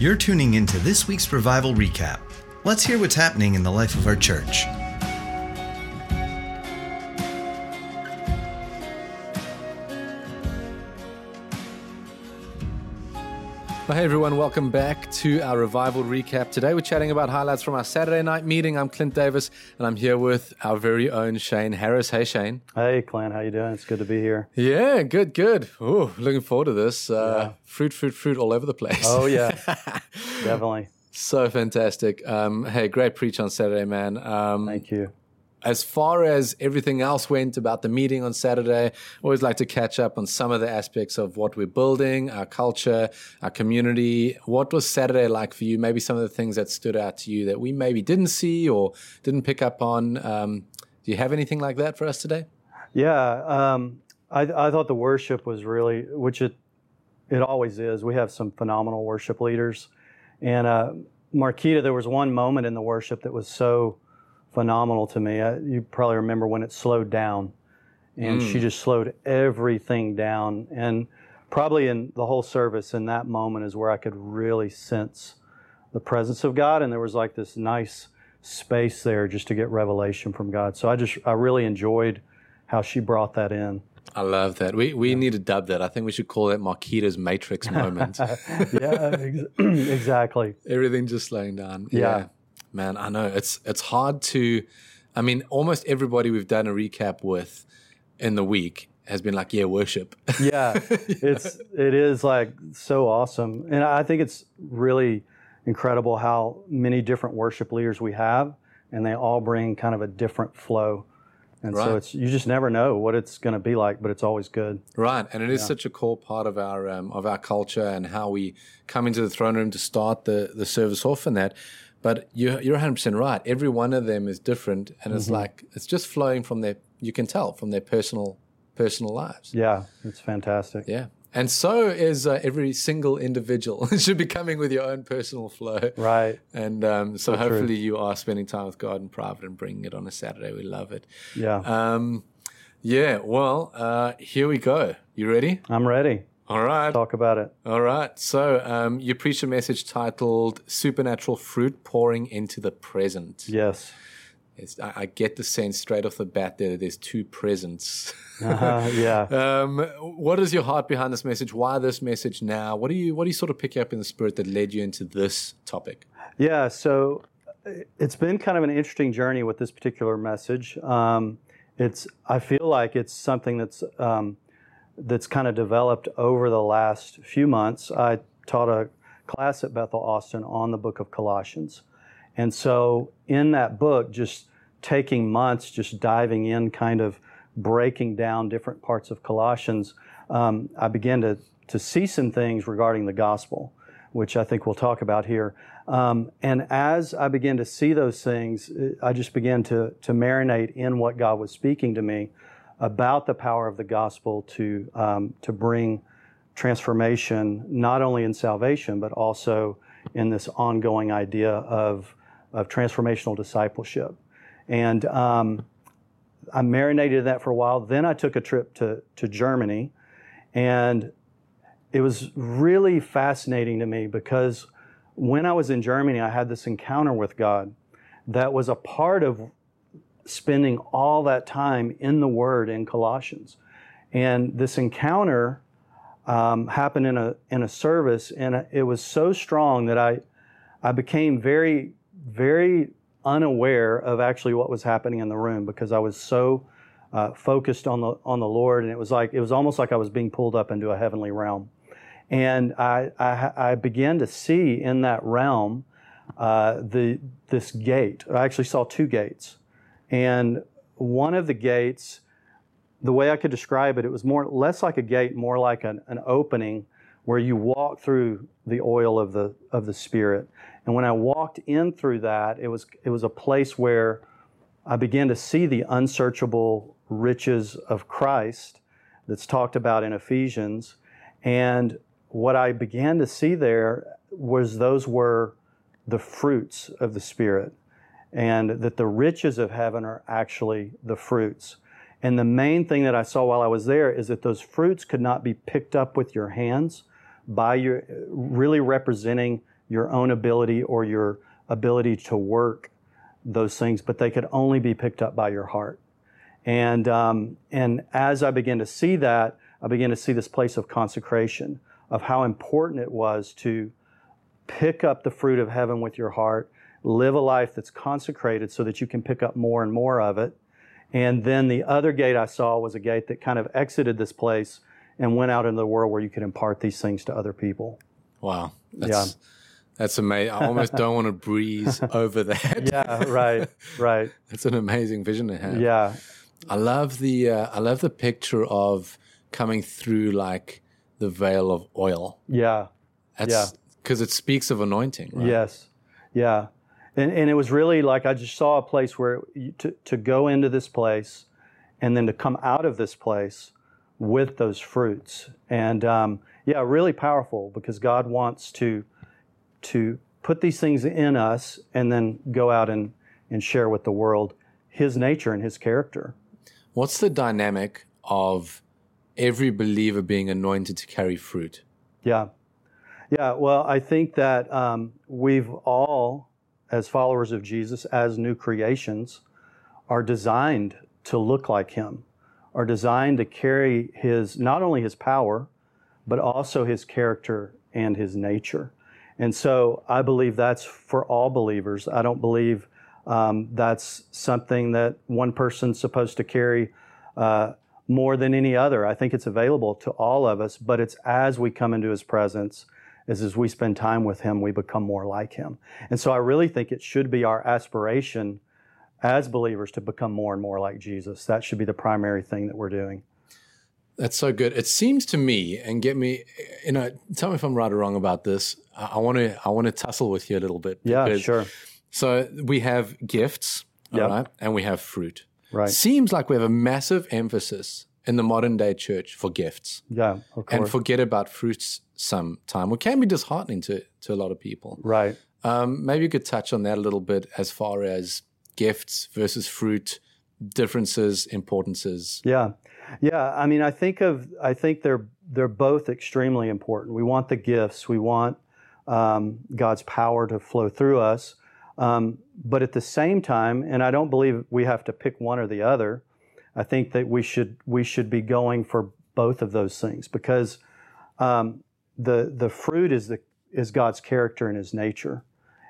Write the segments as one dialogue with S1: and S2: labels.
S1: You're tuning into this week's Revival Recap. Let's hear what's happening in the life of our church.
S2: Well, hey everyone, welcome back to our revival recap. Today we're chatting about highlights from our Saturday night meeting. I'm Clint Davis, and I'm here with our very own Shane Harris. Hey Shane.
S3: Hey Clint, how you doing? It's good to be here.
S2: Yeah, good, good. Ooh, looking forward to this. Uh,
S3: Yeah.
S2: Fruit, fruit, fruit all over the place.
S3: Oh yeah, definitely.
S2: so fantastic. Um, hey, great preach on Saturday, man. Um,
S3: Thank you.
S2: As far as everything else went about the meeting on Saturday, always like to catch up on some of the aspects of what we're building, our culture, our community. What was Saturday like for you? Maybe some of the things that stood out to you that we maybe didn't see or didn't pick up on. Um, do you have anything like that for us today?
S3: Yeah, um, I, I thought the worship was really, which it it always is. We have some phenomenal worship leaders, and uh, Marquita, there was one moment in the worship that was so phenomenal to me. I, you probably remember when it slowed down, and she mm. just slowed everything down. And probably in the whole service, in that moment, is where I could really sense the presence of God, and there was like this nice space there just to get revelation from God. So I just I really enjoyed how she brought that in.
S2: I love that. We we need to dub that. I think we should call that Marquita's Matrix moment.
S3: yeah, ex- exactly.
S2: Everything just slowing down.
S3: Yeah.
S2: Man, I know. It's it's hard to I mean, almost everybody we've done a recap with in the week has been like, yeah, worship.
S3: Yeah, it's it is like so awesome, and I think it's really incredible how many different worship leaders we have, and they all bring kind of a different flow. And
S2: Right.
S3: so it's you just never know what it's going to be like, but it's always good.
S2: Right, and it is such a core part of our um, of our culture and how we come into the throne room to start the the service off and that. But you're you're 100 percent right. Every one of them is different, and it's like it's just flowing from their. You can tell from their personal personal lives.
S3: Yeah, it's fantastic.
S2: Yeah, and so is uh, every single individual. it should be coming with your own personal flow.
S3: Right.
S2: And um, so,
S3: true.
S2: hopefully, you are spending time with God in private and bringing it on a Saturday. We love it.
S3: Yeah,
S2: Um, yeah. Well, uh, here we go. You ready?
S3: I'm ready.
S2: All right.
S3: Talk about it.
S2: All right. So um, you preached a message titled "Supernatural Fruit Pouring into the Present."
S3: Yes.
S2: It's, I, I get the sense straight off the bat there that there's two presents.
S3: Uh, yeah.
S2: um, what is your heart behind this message? Why this message now? What do you What do you sort of pick up in the spirit that led you into this topic?
S3: Yeah, so uh, it's been kind of an interesting journey with this particular message. Um, it's I feel like it's something that's um, that's kind of developed over the last few months. I taught a class at Bethel Austin on the book of Colossians, and so in that book, just taking months, just diving in, kind of breaking down different parts of Colossians, um, I began to to see some things regarding the gospel which I think we'll talk about here. Um, and as I began to see those things, I just began to, to marinate in what God was speaking to me about the power of the gospel to, um, to bring transformation, not only in salvation, but also in this ongoing idea of, of transformational discipleship. And um, I marinated in that for a while. Then I took a trip to, to Germany. And it was really fascinating to me because when I was in Germany, I had this encounter with God that was a part of spending all that time in the Word in Colossians. And this encounter um, happened in a in a service, and it was so strong that I I became very very unaware of actually what was happening in the room because I was so uh, focused on the on the Lord, and it was like it was almost like I was being pulled up into a heavenly realm. And I, I, I began to see in that realm uh, the this gate. I actually saw two gates, and one of the gates, the way I could describe it, it was more less like a gate, more like an, an opening where you walk through the oil of the of the Spirit. And when I walked in through that, it was it was a place where I began to see the unsearchable riches of Christ that's talked about in Ephesians. And what I began to see there was those were the fruits of the Spirit, and that the riches of heaven are actually the fruits. And the main thing that I saw while I was there is that those fruits could not be picked up with your hands by your really representing your own ability or your ability to work those things, but they could only be picked up by your heart. And, um, and as I began to see that, I began to see this place of consecration, of how important it was to pick up the fruit of heaven with your heart, live a life that's consecrated so that you can pick up more and more of it. And then the other gate I saw was a gate that kind of exited this place and went out into the world where you could impart these things to other people.
S2: Wow. That's, yeah. That's amazing. I almost don't want to breeze over that.
S3: yeah, right, right.
S2: It's an amazing vision to have.
S3: Yeah.
S2: I love the uh, I love the picture of coming through like the veil of oil.
S3: Yeah.
S2: That's, yeah. Because it speaks of anointing. Right?
S3: Yes. Yeah. And, and it was really like I just saw a place where you, to, to go into this place and then to come out of this place with those fruits. And um, yeah, really powerful because God wants to to put these things in us and then go out and, and share with the world his nature and his character.
S2: What's the dynamic of every believer being anointed to carry fruit?
S3: Yeah. Yeah, well, I think that um, we've all, as followers of Jesus, as new creations, are designed to look like him, are designed to carry his, not only his power, but also his character and his nature. And so I believe that's for all believers. I don't believe um, that's something that one person's supposed to carry uh, more than any other. I think it's available to all of us, but it's as we come into His presence, as, as we spend time with Him, we become more like Him. And so I really think it should be our aspiration as believers to become more and more like Jesus. That should be the primary thing that we're doing.
S2: That's so good. It seems to me, and get me, you know, tell me if I'm right or wrong about this. I want to, I want to tussle with you a little bit.
S3: Yeah, sure.
S2: So we have gifts, yep. right, and we have fruit.
S3: Right.
S2: Seems like we have a massive emphasis in the modern day church for gifts.
S3: Yeah, of course.
S2: and forget about fruits sometime, which can be disheartening to to a lot of people.
S3: Right.
S2: Um, maybe you could touch on that a little bit as far as gifts versus fruit differences, importances.
S3: Yeah. Yeah, I mean, I think of I think they're they're both extremely important. We want the gifts, we want um, God's power to flow through us, um, but at the same time, and I don't believe we have to pick one or the other. I think that we should we should be going for both of those things because um, the the fruit is the is God's character and His nature,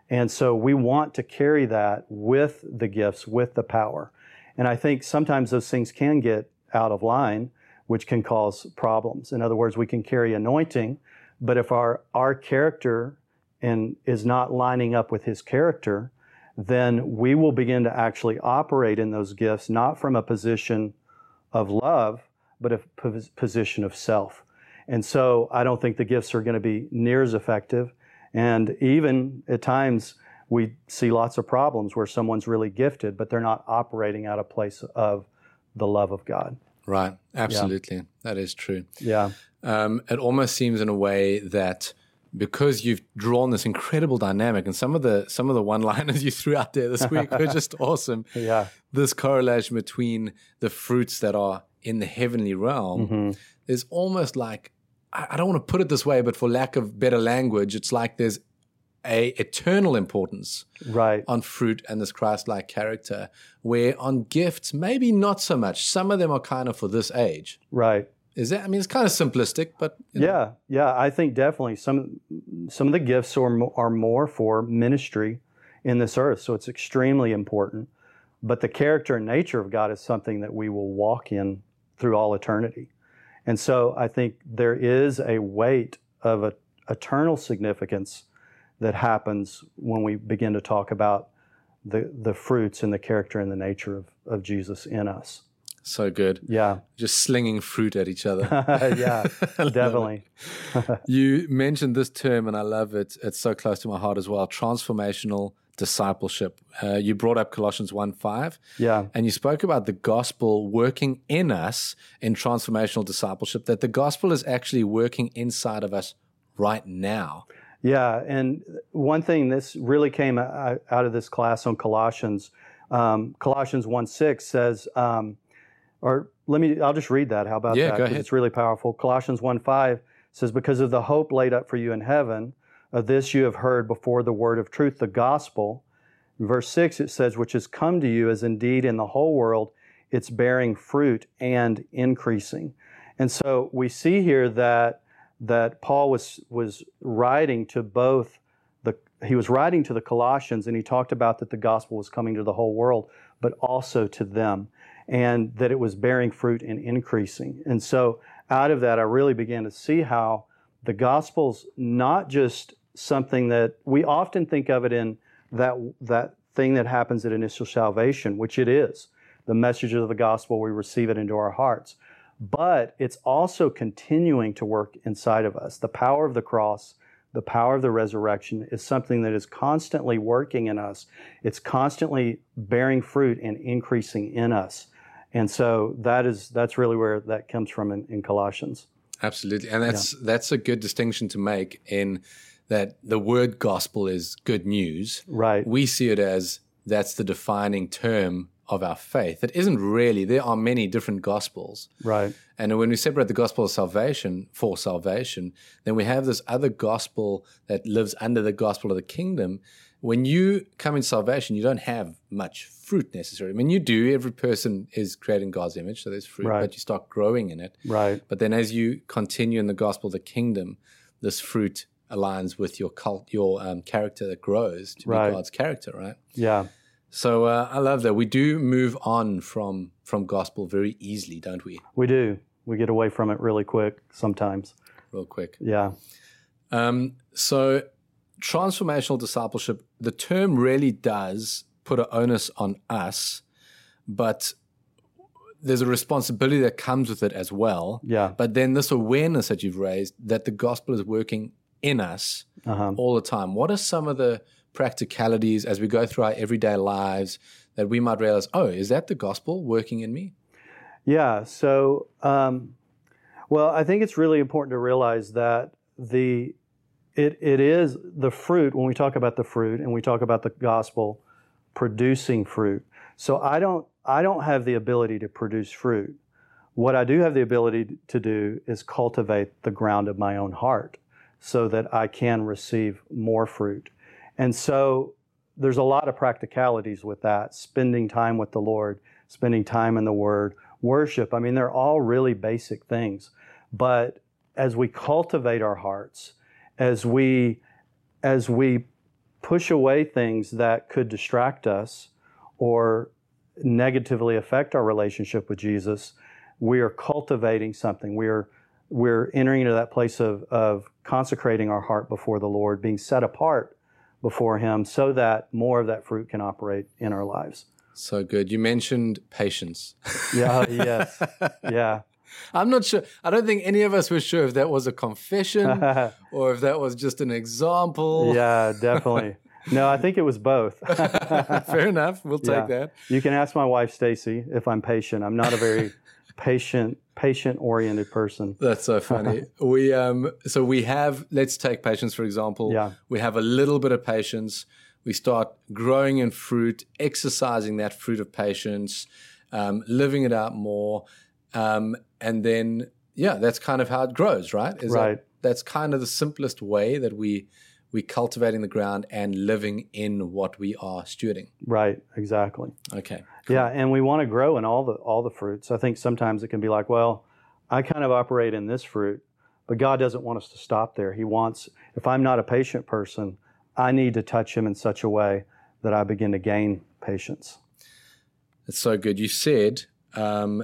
S3: and so we want to carry that with the gifts, with the power. And I think sometimes those things can get out of line, which can cause problems. In other words, we can carry anointing, but if our, our character and is not lining up with his character, then we will begin to actually operate in those gifts, not from a position of love, but a position of self. And so I don't think the gifts are going to be near as effective. And even at times, we see lots of problems where someone's really gifted, but they're not operating out of place of the love of God.
S2: Right. Absolutely. Yeah. That is true.
S3: Yeah.
S2: Um, it almost seems in a way that because you've drawn this incredible dynamic and some of the some of the one liners you threw out there this week were just awesome.
S3: Yeah.
S2: This correlation between the fruits that are in the heavenly realm mm-hmm. is almost like I don't want to put it this way, but for lack of better language, it's like there's a eternal importance
S3: right.
S2: on fruit and this Christ-like character, where on gifts maybe not so much. Some of them are kind of for this age.
S3: Right.
S2: Is that? I mean, it's kind of simplistic, but
S3: you know. yeah, yeah. I think definitely some some of the gifts are are more for ministry in this earth, so it's extremely important. But the character and nature of God is something that we will walk in through all eternity, and so I think there is a weight of a eternal significance that happens when we begin to talk about the, the fruits and the character and the nature of, of Jesus in us.
S2: So good.
S3: Yeah.
S2: Just slinging fruit at each other.
S3: yeah, definitely.
S2: you mentioned this term, and I love it. It's so close to my heart as well transformational discipleship. Uh, you brought up Colossians 1 5.
S3: Yeah.
S2: And you spoke about the gospel working in us in transformational discipleship, that the gospel is actually working inside of us right now.
S3: Yeah, and one thing this really came out of this class on Colossians. Um, Colossians 1 6 says, um, or let me, I'll just read that. How about
S2: yeah,
S3: that?
S2: Go ahead.
S3: It's really powerful. Colossians 1 5 says, Because of the hope laid up for you in heaven, of this you have heard before the word of truth, the gospel. In verse 6, it says, which has come to you as indeed in the whole world it's bearing fruit and increasing. And so we see here that that Paul was was writing to both the he was writing to the Colossians and he talked about that the gospel was coming to the whole world, but also to them, and that it was bearing fruit and increasing. And so out of that, I really began to see how the gospel's not just something that we often think of it in that that thing that happens at initial salvation, which it is. The message of the gospel, we receive it into our hearts. But it's also continuing to work inside of us. The power of the cross, the power of the resurrection is something that is constantly working in us. It's constantly bearing fruit and increasing in us. And so that is that's really where that comes from in, in Colossians.
S2: Absolutely. And that's yeah. that's a good distinction to make in that the word gospel is good news.
S3: Right.
S2: We see it as that's the defining term of our faith. It isn't really. There are many different gospels.
S3: Right.
S2: And when we separate the gospel of salvation for salvation, then we have this other gospel that lives under the gospel of the kingdom. When you come in salvation, you don't have much fruit necessarily. I mean, you do. Every person is created in God's image, so there's fruit, right. but you start growing in it.
S3: Right.
S2: But then as you continue in the gospel of the kingdom, this fruit aligns with your cult, your um, character that grows to right. be God's character, right?
S3: Yeah.
S2: So uh, I love that we do move on from from gospel very easily, don't we?
S3: We do. We get away from it really quick sometimes.
S2: Real quick.
S3: Yeah.
S2: Um, so transformational discipleship, the term really does put an onus on us, but there's a responsibility that comes with it as well.
S3: Yeah.
S2: But then this awareness that you've raised that the gospel is working in us uh-huh. all the time. What are some of the practicalities as we go through our everyday lives that we might realize, oh, is that the gospel working in me?
S3: Yeah. So, um, well, I think it's really important to realize that the it, it is the fruit when we talk about the fruit and we talk about the gospel producing fruit. So I don't I don't have the ability to produce fruit. What I do have the ability to do is cultivate the ground of my own heart so that I can receive more fruit. And so there's a lot of practicalities with that spending time with the Lord, spending time in the Word, worship. I mean, they're all really basic things. But as we cultivate our hearts, as we as we push away things that could distract us or negatively affect our relationship with Jesus, we are cultivating something. We are we're entering into that place of, of consecrating our heart before the Lord, being set apart before Him so that more of that fruit can operate in our lives.
S2: So good. You mentioned patience.
S3: yeah, yes. Yeah.
S2: I'm not sure. I don't think any of us were sure if that was a confession or if that was just an example.
S3: Yeah, definitely. No, I think it was both.
S2: Fair enough. We'll take yeah. that.
S3: You can ask my wife Stacy if I'm patient. I'm not a very patient patient oriented person.
S2: That's so funny. we um so we have let's take patience for example.
S3: Yeah.
S2: We have a little bit of patience. We start growing in fruit, exercising that fruit of patience, um, living it out more, um, and then yeah, that's kind of how it grows, right?
S3: Is right.
S2: That, that's kind of the simplest way that we we cultivating the ground and living in what we are stewarding.
S3: Right, exactly.
S2: Okay.
S3: Cool. Yeah, and we want to grow in all the all the fruits. I think sometimes it can be like, well, I kind of operate in this fruit, but God doesn't want us to stop there. He wants if I'm not a patient person, I need to touch him in such a way that I begin to gain patience.
S2: That's so good. You said um,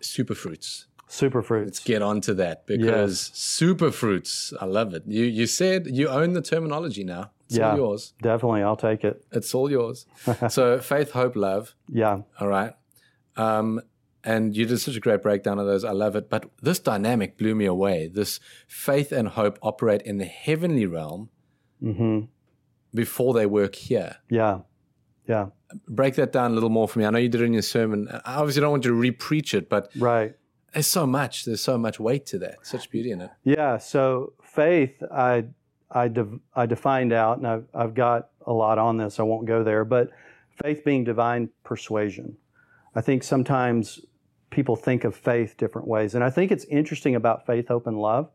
S2: super fruits.
S3: Superfruits.
S2: Let's get on to that because yes. superfruits, I love it. You you said you own the terminology now. It's yeah, all yours.
S3: Definitely, I'll take it.
S2: It's all yours. so faith, hope, love.
S3: Yeah.
S2: All right. Um, and you did such a great breakdown of those. I love it. But this dynamic blew me away. This faith and hope operate in the heavenly realm
S3: mm-hmm.
S2: before they work here.
S3: Yeah. Yeah.
S2: Break that down a little more for me. I know you did it in your sermon. I obviously don't want you to repreach it, but
S3: right
S2: there's so much. There's so much weight to that. Such beauty in it.
S3: Yeah. So faith, I I, de- I defined out, and I've, I've got a lot on this. I won't go there, but faith being divine persuasion. I think sometimes people think of faith different ways, and I think it's interesting about faith, hope, and love.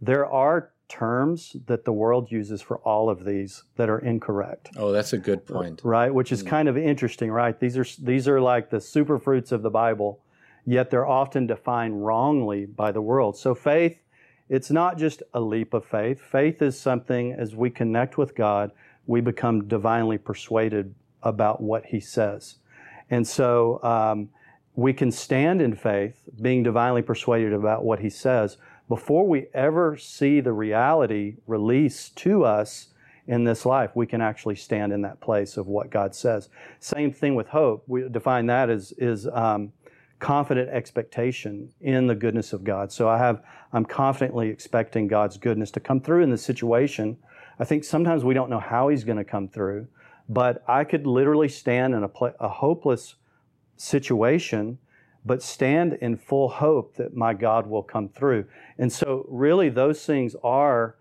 S3: There are terms that the world uses for all of these that are incorrect.
S2: Oh, that's a good point.
S3: Right, which is hmm. kind of interesting, right? These are these are like the super fruits of the Bible, yet they're often defined wrongly by the world. So faith, it's not just a leap of faith. Faith is something as we connect with God, we become divinely persuaded about what He says, and so. Um, we can stand in faith, being divinely persuaded about what he says, before we ever see the reality released to us in this life, we can actually stand in that place of what God says. Same thing with hope. We define that as is um, confident expectation in the goodness of God. So I have I'm confidently expecting God's goodness to come through in this situation. I think sometimes we don't know how He's going to come through, but I could literally stand in a, pl- a hopeless situation but stand in full hope that my God will come through. And so, really, those things are,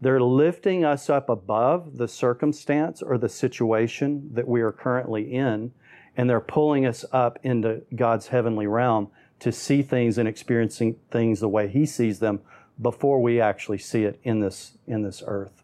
S3: they're lifting us up above the circumstance or the situation that we are currently in, and they're pulling us up into God's heavenly realm to see things and experiencing things the way He sees them before we actually see it in this, in this earth.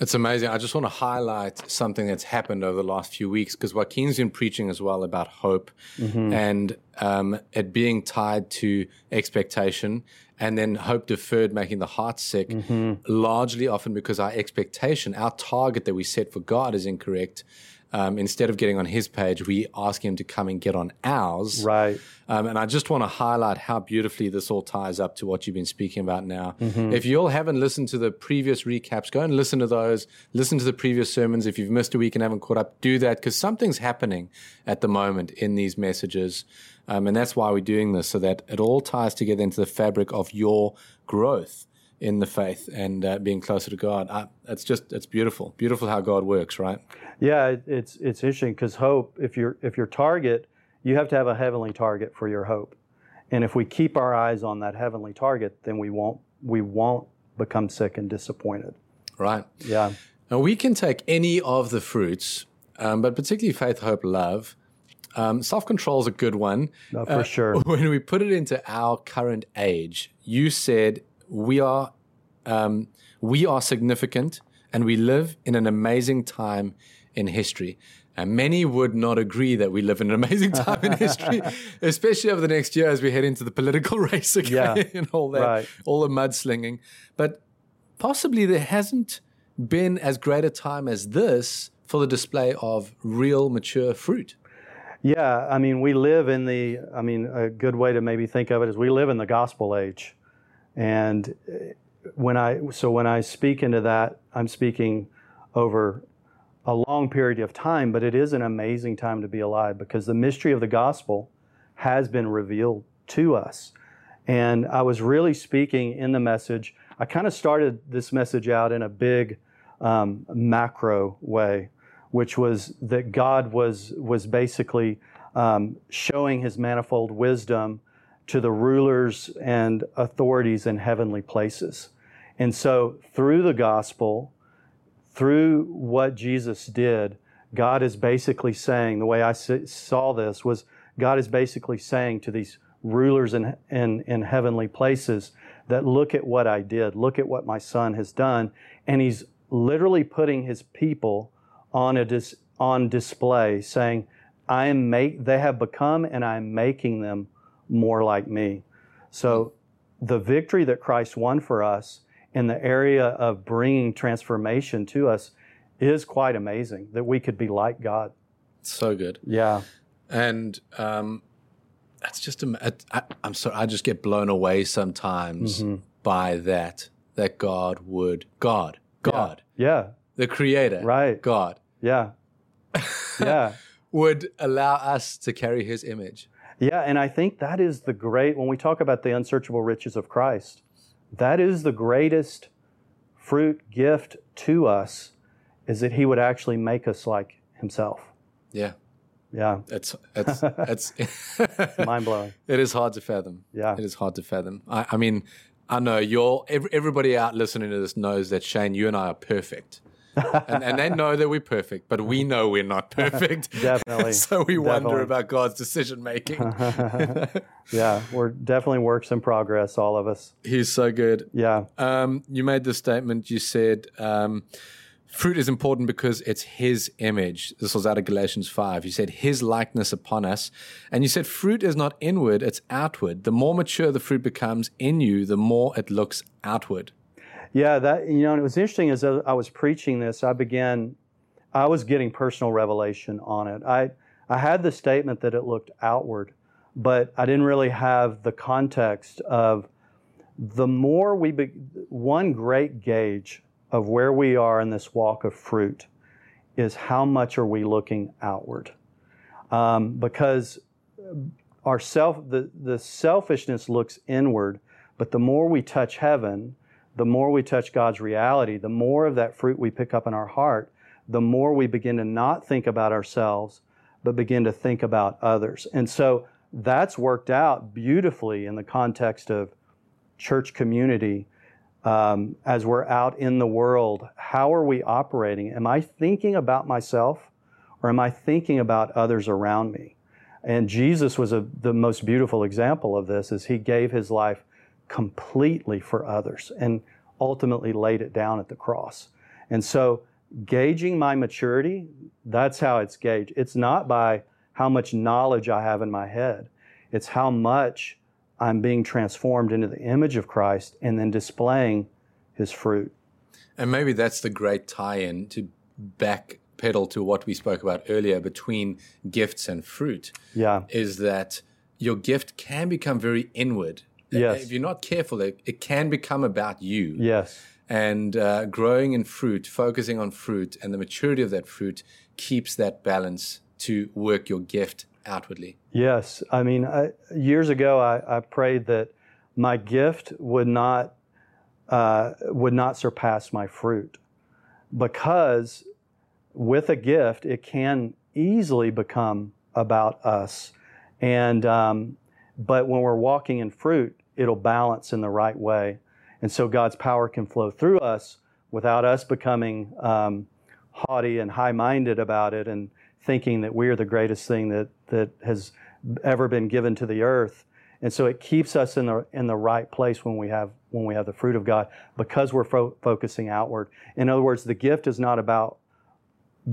S2: It's amazing. I just want to highlight something that's happened over the last few weeks because Joaquin's been preaching as well about hope mm-hmm. and um, it being tied to expectation and then hope deferred making the heart sick, mm-hmm. largely often because our expectation, our target that we set for God is incorrect um, instead of getting on his page, we ask him to come and get on ours.
S3: Right.
S2: Um, and I just want to highlight how beautifully this all ties up to what you've been speaking about now. Mm-hmm. If you all haven't listened to the previous recaps, go and listen to those. Listen to the previous sermons. If you've missed a week and haven't caught up, do that because something's happening at the moment in these messages. Um, and that's why we're doing this so that it all ties together into the fabric of your growth in the faith and uh, being closer to God. I, it's just it's beautiful, beautiful how God works, right?
S3: Yeah, it's it's interesting because hope. If your if your target, you have to have a heavenly target for your hope, and if we keep our eyes on that heavenly target, then we won't we won't become sick and disappointed.
S2: Right.
S3: Yeah.
S2: Now we can take any of the fruits, um, but particularly faith, hope, love. Um, Self control is a good one.
S3: No, for uh, sure.
S2: When we put it into our current age, you said we are um, we are significant and we live in an amazing time in history. And many would not agree that we live in an amazing time in history, especially over the next year as we head into the political race again yeah, and all that, right. all the mudslinging. But possibly there hasn't been as great a time as this for the display of real mature fruit.
S3: Yeah, I mean, we live in the, I mean, a good way to maybe think of it is we live in the gospel age. And when I so when I speak into that, I'm speaking over a long period of time, but it is an amazing time to be alive because the mystery of the gospel has been revealed to us. And I was really speaking in the message. I kind of started this message out in a big um, macro way, which was that God was was basically um, showing His manifold wisdom to the rulers and authorities in heavenly places. And so, through the gospel, through what Jesus did, God is basically saying, the way I saw this was God is basically saying to these rulers in, in, in heavenly places that look at what I did, look at what my son has done. And he's literally putting his people on, a dis, on display, saying, I am make, they have become and I'm making them more like me. So the victory that Christ won for us in the area of bringing transformation to us is quite amazing that we could be like God.
S2: So good.
S3: Yeah.
S2: And um, it's just, I, am sorry, I just get blown away sometimes mm-hmm. by that, that God would, God, God.
S3: Yeah. yeah.
S2: The creator.
S3: Right.
S2: God.
S3: Yeah. Yeah.
S2: would allow us to carry his image.
S3: Yeah, and I think that is the great, when we talk about the unsearchable riches of Christ, that is the greatest fruit gift to us, is that He would actually make us like Himself.
S2: Yeah.
S3: Yeah.
S2: It's, it's,
S3: it's mind blowing.
S2: It is hard to fathom.
S3: Yeah.
S2: It is hard to fathom. I, I mean, I know you're, everybody out listening to this knows that Shane, you and I are perfect. And, and, they know that we're perfect, but we know we're not perfect.
S3: definitely.
S2: so we
S3: definitely.
S2: wonder about God's decision making.
S3: yeah, we're definitely works in progress, all of us.
S2: He's so good.
S3: Yeah.
S2: Um, you made the statement. You said um, fruit is important because it's His image. This was out of Galatians five. You said His likeness upon us, and you said fruit is not inward; it's outward. The more mature the fruit becomes in you, the more it looks outward.
S3: Yeah, that you know, and it was interesting as I was preaching this, I began I was getting personal revelation on it. I I had the statement that it looked outward, but I didn't really have the context of the more we be, one great gauge of where we are in this walk of fruit is how much are we looking outward, um, because our self the, the selfishness looks inward, but the more we touch heaven, the more we touch God's reality, the more of that fruit we pick up in our heart, the more we begin to not think about ourselves, but begin to think about others. And so that's worked out beautifully in the context of church community. Um, as we're out in the world, how are we operating? Am I thinking about myself or am I thinking about others around me? And Jesus was a, the most beautiful example of this as he gave his life completely for others and ultimately laid it down at the cross. And so, gauging my maturity, that's how it's gauged. It's not by how much knowledge I have in my head, it's how much I'm being transformed into the image of Christ and then displaying his fruit.
S2: And maybe that's the great tie in to backpedal to what we spoke about earlier between gifts and fruit.
S3: Yeah.
S2: Is that your gift can become very inward
S3: Yes.
S2: If you're not careful, it, it can become about you.
S3: Yes.
S2: And uh, growing in fruit, focusing on fruit, and the maturity of that fruit keeps that balance to work your gift outwardly.
S3: Yes. I mean, I, years ago, I, I, prayed that my gift would not uh, would not surpass my fruit, because with a gift, it can easily become about us. And um, but when we're walking in fruit, it'll balance in the right way. And so God's power can flow through us without us becoming um, haughty and high minded about it and thinking that we're the greatest thing that, that has ever been given to the earth. And so it keeps us in the, in the right place when we have, when we have the fruit of God because we're fo- focusing outward. In other words, the gift is not about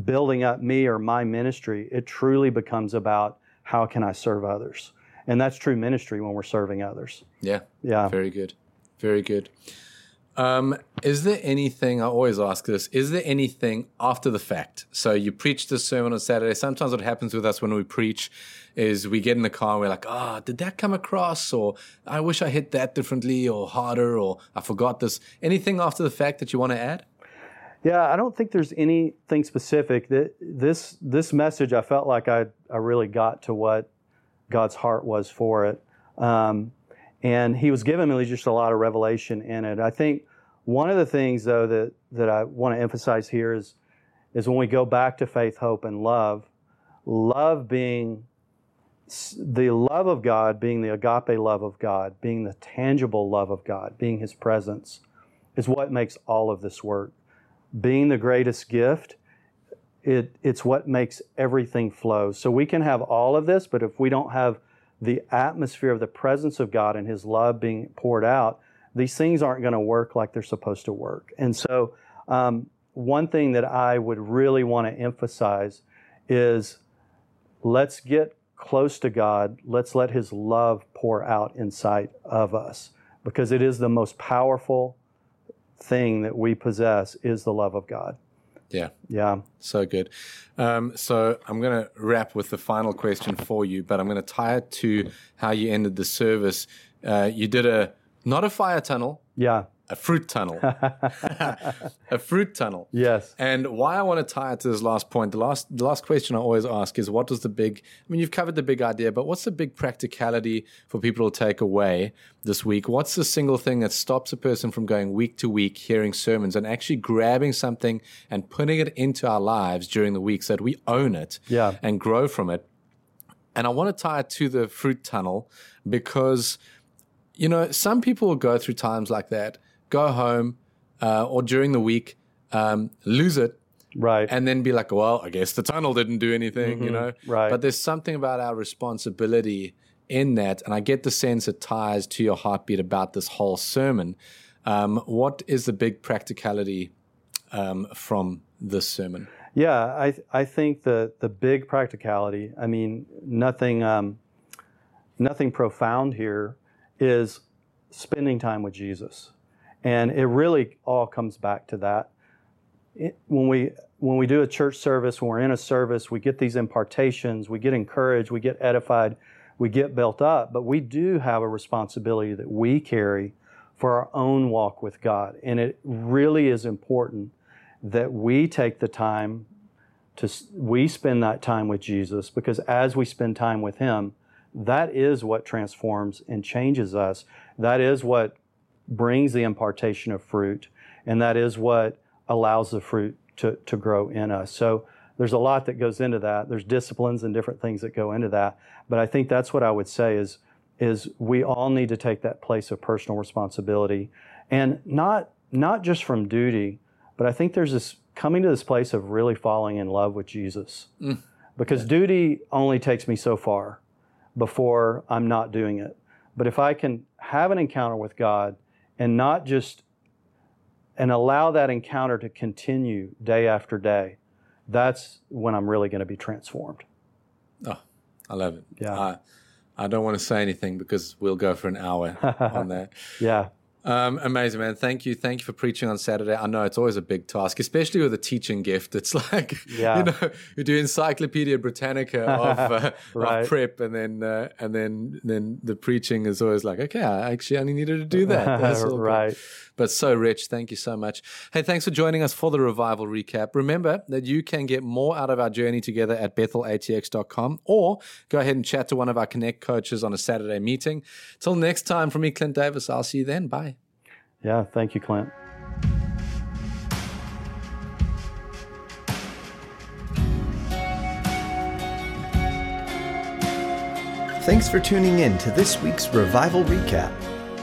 S3: building up me or my ministry. It truly becomes about how can I serve others? And that's true ministry when we're serving others.
S2: Yeah.
S3: Yeah.
S2: Very good. Very good. Um, is there anything, I always ask this, is there anything after the fact? So you preach the sermon on Saturday. Sometimes what happens with us when we preach is we get in the car and we're like, oh, did that come across? Or I wish I hit that differently or harder or I forgot this. Anything after the fact that you want to add?
S3: Yeah, I don't think there's anything specific. That this this message, I felt like I I really got to what God's heart was for it. Um, and he was giving me just a lot of revelation in it. I think one of the things, though, that, that I want to emphasize here is, is when we go back to faith, hope, and love, love being the love of God, being the agape love of God, being the tangible love of God, being His presence, is what makes all of this work. Being the greatest gift it, it's what makes everything flow. So we can have all of this, but if we don't have the atmosphere of the presence of God and His love being poured out, these things aren't going to work like they're supposed to work. And so, um, one thing that I would really want to emphasize is let's get close to God. Let's let His love pour out inside of us because it is the most powerful thing that we possess is the love of God.
S2: Yeah.
S3: Yeah.
S2: So good. Um, so I'm going to wrap with the final question for you, but I'm going to tie it to how you ended the service. Uh, you did a, not a fire tunnel.
S3: Yeah
S2: a fruit tunnel. a fruit tunnel.
S3: Yes.
S2: And why I want to tie it to this last point, the last the last question I always ask is what was the big I mean you've covered the big idea, but what's the big practicality for people to take away this week? What's the single thing that stops a person from going week to week hearing sermons and actually grabbing something and putting it into our lives during the week so that we own it
S3: yeah.
S2: and grow from it? And I want to tie it to the fruit tunnel because you know, some people will go through times like that go home uh, or during the week um, lose it,
S3: right.
S2: and then be like, well, I guess the tunnel didn't do anything, you know?
S3: Mm-hmm. right.
S2: But there's something about our responsibility in that. And I get the sense it ties to your heartbeat about this whole sermon. Um, what is the big practicality um, from this sermon?
S3: Yeah, I I think the the big practicality. I mean, nothing um, nothing profound here is spending time with Jesus, and it really all comes back to that. It, when we when we do a church service, when we're in a service, we get these impartations, we get encouraged, we get edified, we get built up, but we do have a responsibility that we carry for our own walk with God, and it really is important that we take the time to we spend that time with Jesus because as we spend time with him that is what transforms and changes us that is what brings the impartation of fruit and that is what allows the fruit to, to grow in us so there's a lot that goes into that there's disciplines and different things that go into that but i think that's what i would say is is we all need to take that place of personal responsibility and not not just from duty but I think there's this coming to this place of really falling in love with Jesus.
S2: Mm.
S3: Because duty only takes me so far before I'm not doing it. But if I can have an encounter with God and not just and allow that encounter to continue day after day, that's when I'm really going to be transformed.
S2: Oh, I love it.
S3: Yeah.
S2: I, I don't want to say anything because we'll go for an hour on that.
S3: Yeah.
S2: Um, amazing, man. Thank you. Thank you for preaching on Saturday. I know it's always a big task, especially with a teaching gift. It's like,
S3: Yeah.
S2: you know, you do Encyclopedia Britannica of, uh,
S3: Right.
S2: of prep, and then uh, and then then the preaching is always like, okay, I actually only needed to do that. That's all good.
S3: right.
S2: But so rich. Thank you so much. Hey, thanks for joining us for the revival recap. Remember that you can get more out of our journey together at bethelatx.com or go ahead and chat to one of our Connect coaches on a Saturday meeting. Till next time, from me, Clint Davis, I'll see you then. Bye.
S3: Yeah. Thank you, Clint.
S1: Thanks for tuning in to this week's Revival Recap.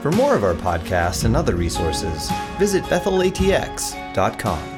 S1: For more of our podcasts and other resources, visit bethelatx.com.